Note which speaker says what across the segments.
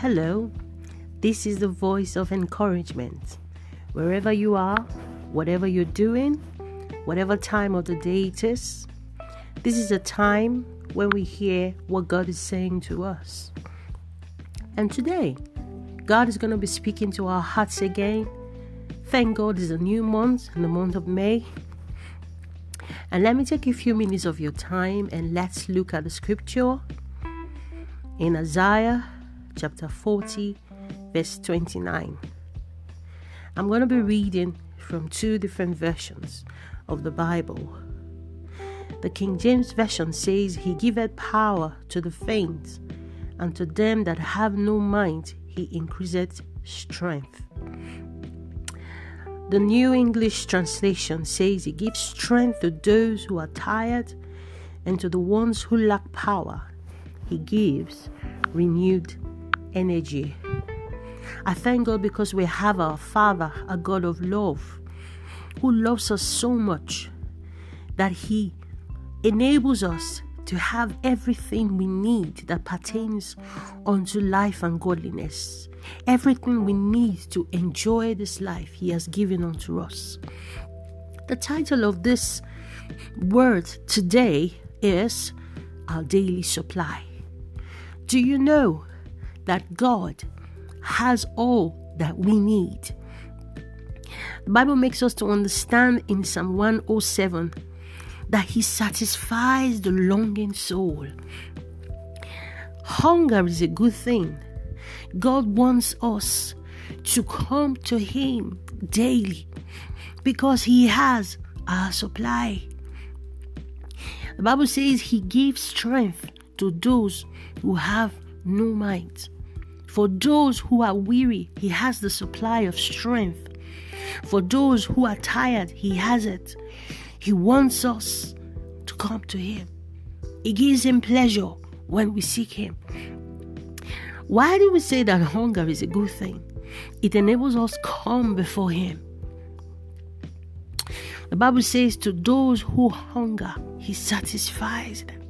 Speaker 1: Hello, this is the voice of encouragement. Wherever you are, whatever you're doing, whatever time of the day it is, this is a time when we hear what God is saying to us. And today, God is going to be speaking to our hearts again. Thank God it's a new month, in the month of May. And let me take a few minutes of your time and let's look at the scripture in Isaiah chapter 40, verse 29. I'm going to be reading from two different versions of the Bible. The King James Version says, He giveth power to the faint, and to them that have no mind, He increaseth strength. The New English Translation says, He gives strength to those who are tired, and to the ones who lack power, He gives renewed energy. I thank God because we have our Father, a God of love, who loves us so much that He enables us to have everything we need that pertains unto life and godliness. Everything we need to enjoy this life, He has given unto us. The title of this word today is Our Daily Supply. Do you know that God has all that we need. The Bible makes us to understand in Psalm 107 that He satisfies the longing soul. Hunger is a good thing. God wants us to come to Him daily because He has our supply. The Bible says He gives strength to those who have no might. For those who are weary, He has the supply of strength. For those who are tired, He has it. He wants us to come to Him. It gives Him pleasure when we seek Him. Why do we say that hunger is a good thing? It enables us come before Him. The Bible says, To those who hunger, He satisfies them.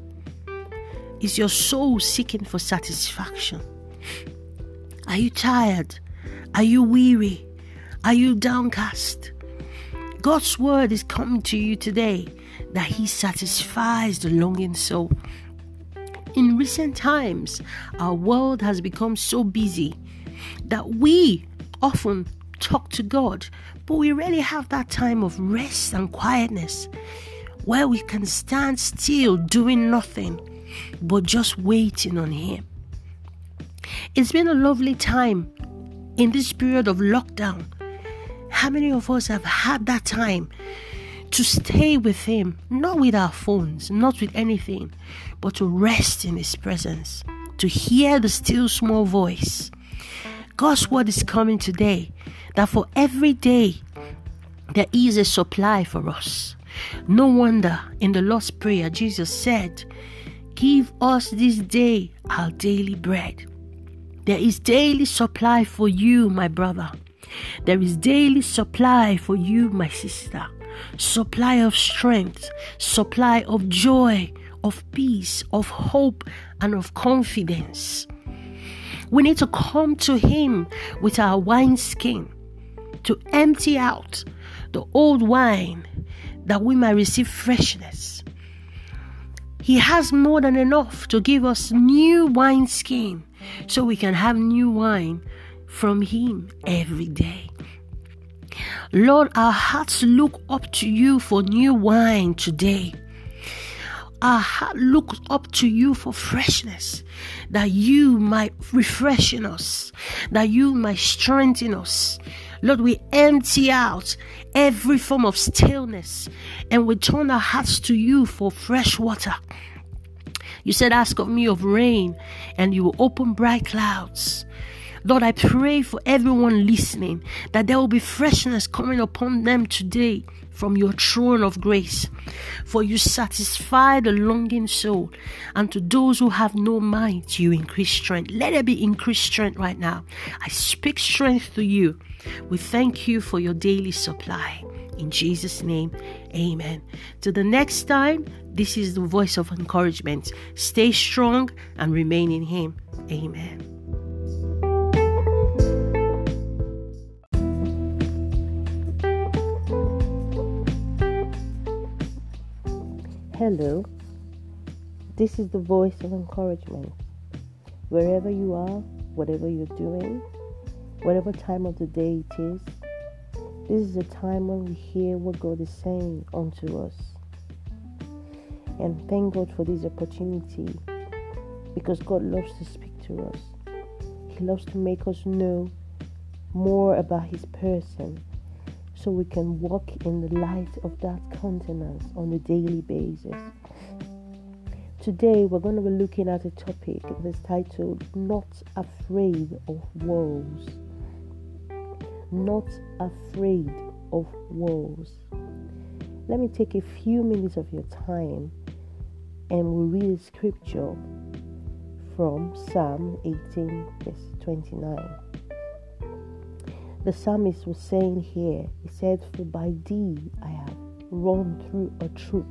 Speaker 1: Is your soul seeking for satisfaction? Are you tired? Are you weary? Are you downcast? God's word is coming to you today that He satisfies the longing soul. In recent times, our world has become so busy that we often talk to God, but we rarely have that time of rest and quietness where we can stand still doing nothing but just waiting on Him. It's been a lovely time in this period of lockdown. How many of us have had that time to stay with Him, not with our phones, not with anything, but to rest in His presence, to hear the still small voice? God's word is coming today that for every day there is a supply for us. No wonder in the Lord's Prayer, Jesus said, Give us this day our daily bread. There is daily supply for you, my brother. There is daily supply for you, my sister. Supply of strength, supply of joy, of peace, of hope, and of confidence. We need to come to Him with our wineskin to empty out the old wine that we might receive freshness. He has more than enough to give us new wineskin so we can have new wine from Him every day. Lord, our hearts look up to you for new wine today. Our heart looks up to you for freshness, that you might refreshen us, that you might strengthen us. Lord, we empty out every form of stillness and we turn our hearts to you for fresh water. You said, Ask of me of rain, and you will open bright clouds. Lord, I pray for everyone listening that there will be freshness coming upon them today from your throne of grace. For you satisfy the longing soul, and to those who have no might, you increase strength. Let there be increased strength right now. I speak strength to you. We thank you for your daily supply. In Jesus' name, amen. Till the next time, this is the voice of encouragement. Stay strong and remain in Him. Amen. Hello, this is the voice of encouragement. Wherever you are, whatever you're doing, whatever time of the day it is, this is a time when we hear what God is saying unto us. And thank God for this opportunity because God loves to speak to us. He loves to make us know more about His person so we can walk in the light of that countenance on a daily basis. Today, we're going to be looking at a topic that's titled Not Afraid of Woes. Not Afraid of Woes. Let me take a few minutes of your time and we'll read a scripture from Psalm 18, verse 29 the psalmist was saying here, he said, For by thee I have run through a troop,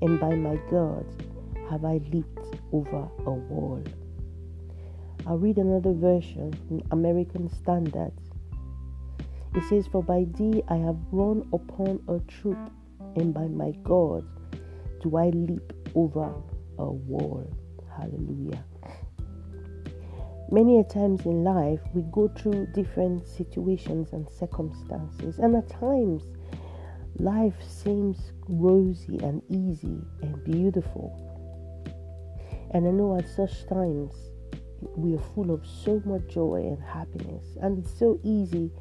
Speaker 1: and by my God have I leaped over a wall. I'll read another version American Standard. It says, For by thee I have run upon a troop, and by my God do I leap over a wall. Hallelujah. Many a times in life, we go through different situations and circumstances, and at times, life seems rosy and easy and beautiful. And I know at such times, we are full of so much joy and happiness, and it's so easy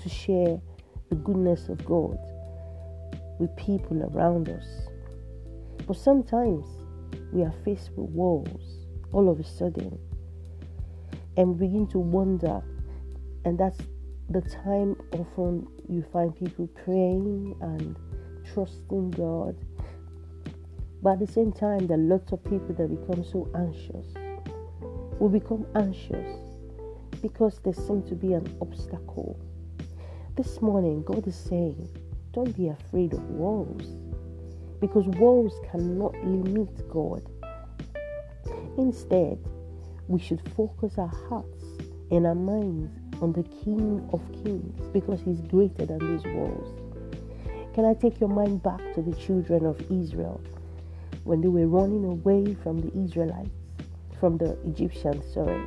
Speaker 1: to share the goodness of God with people around us. But sometimes we are faced with walls all of a sudden and begin to wonder. And that's the time often you find people praying and trusting God. But at the same time, there are lots of people that become so anxious. We become anxious because there seems to be an obstacle. This morning, God is saying, don't be afraid of walls because walls cannot limit God. Instead, we should focus our hearts and our minds on the King of Kings because He's greater than these walls. Can I take your mind back to the children of Israel when they were running away from the Israelites, from the Egyptians, sorry?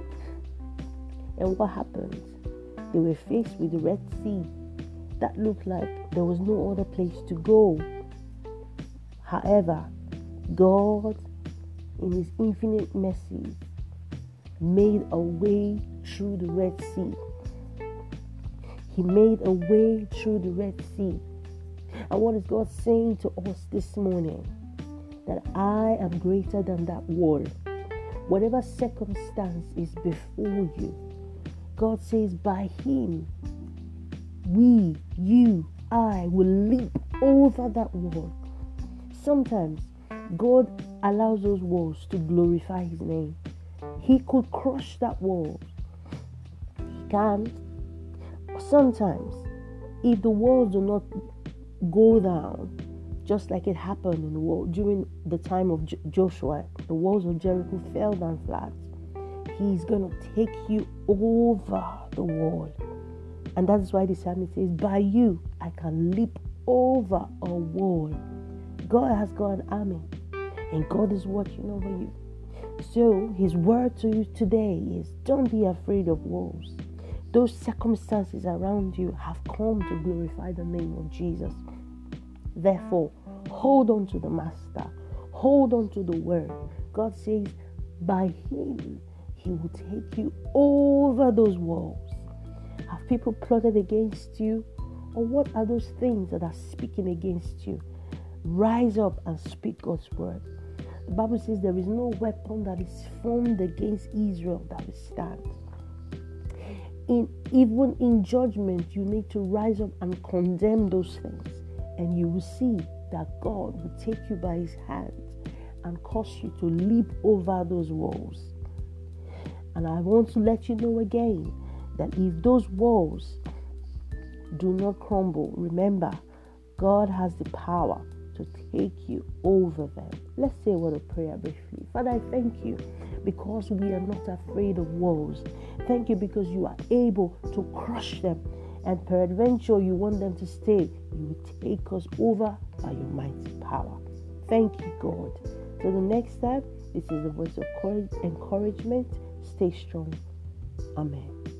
Speaker 1: And what happened? They were faced with the Red Sea that looked like there was no other place to go. However, God, in His infinite mercy, made a way through the Red Sea. He made a way through the Red Sea. And what is God saying to us this morning? That I am greater than that wall. Whatever circumstance is before you, God says, by Him, we, you, I will leap over that wall. Sometimes God allows those walls to glorify His name. He could crush that wall. He can. Sometimes, if the walls do not go down, just like it happened in the wall during the time of Joshua, the walls of Jericho fell down flat. He's gonna take you over the wall, and that's why the psalmist says, "By you, I can leap over a wall." God has got an army, and God is watching over you. So, his word to you today is don't be afraid of wolves. Those circumstances around you have come to glorify the name of Jesus. Therefore, hold on to the Master, hold on to the word. God says, by him, he will take you over those walls. Have people plotted against you? Or what are those things that are speaking against you? Rise up and speak God's word. The Bible says there is no weapon that is formed against Israel that will stand. In even in judgment, you need to rise up and condemn those things, and you will see that God will take you by his hand and cause you to leap over those walls. And I want to let you know again that if those walls do not crumble, remember, God has the power to take you over them. Let's say a prayer briefly. Father, I thank you because we are not afraid of walls. Thank you because you are able to crush them. And peradventure, you want them to stay. You will take us over by your mighty power. Thank you, God. Till the next time, this is the voice of encouragement. Stay strong. Amen.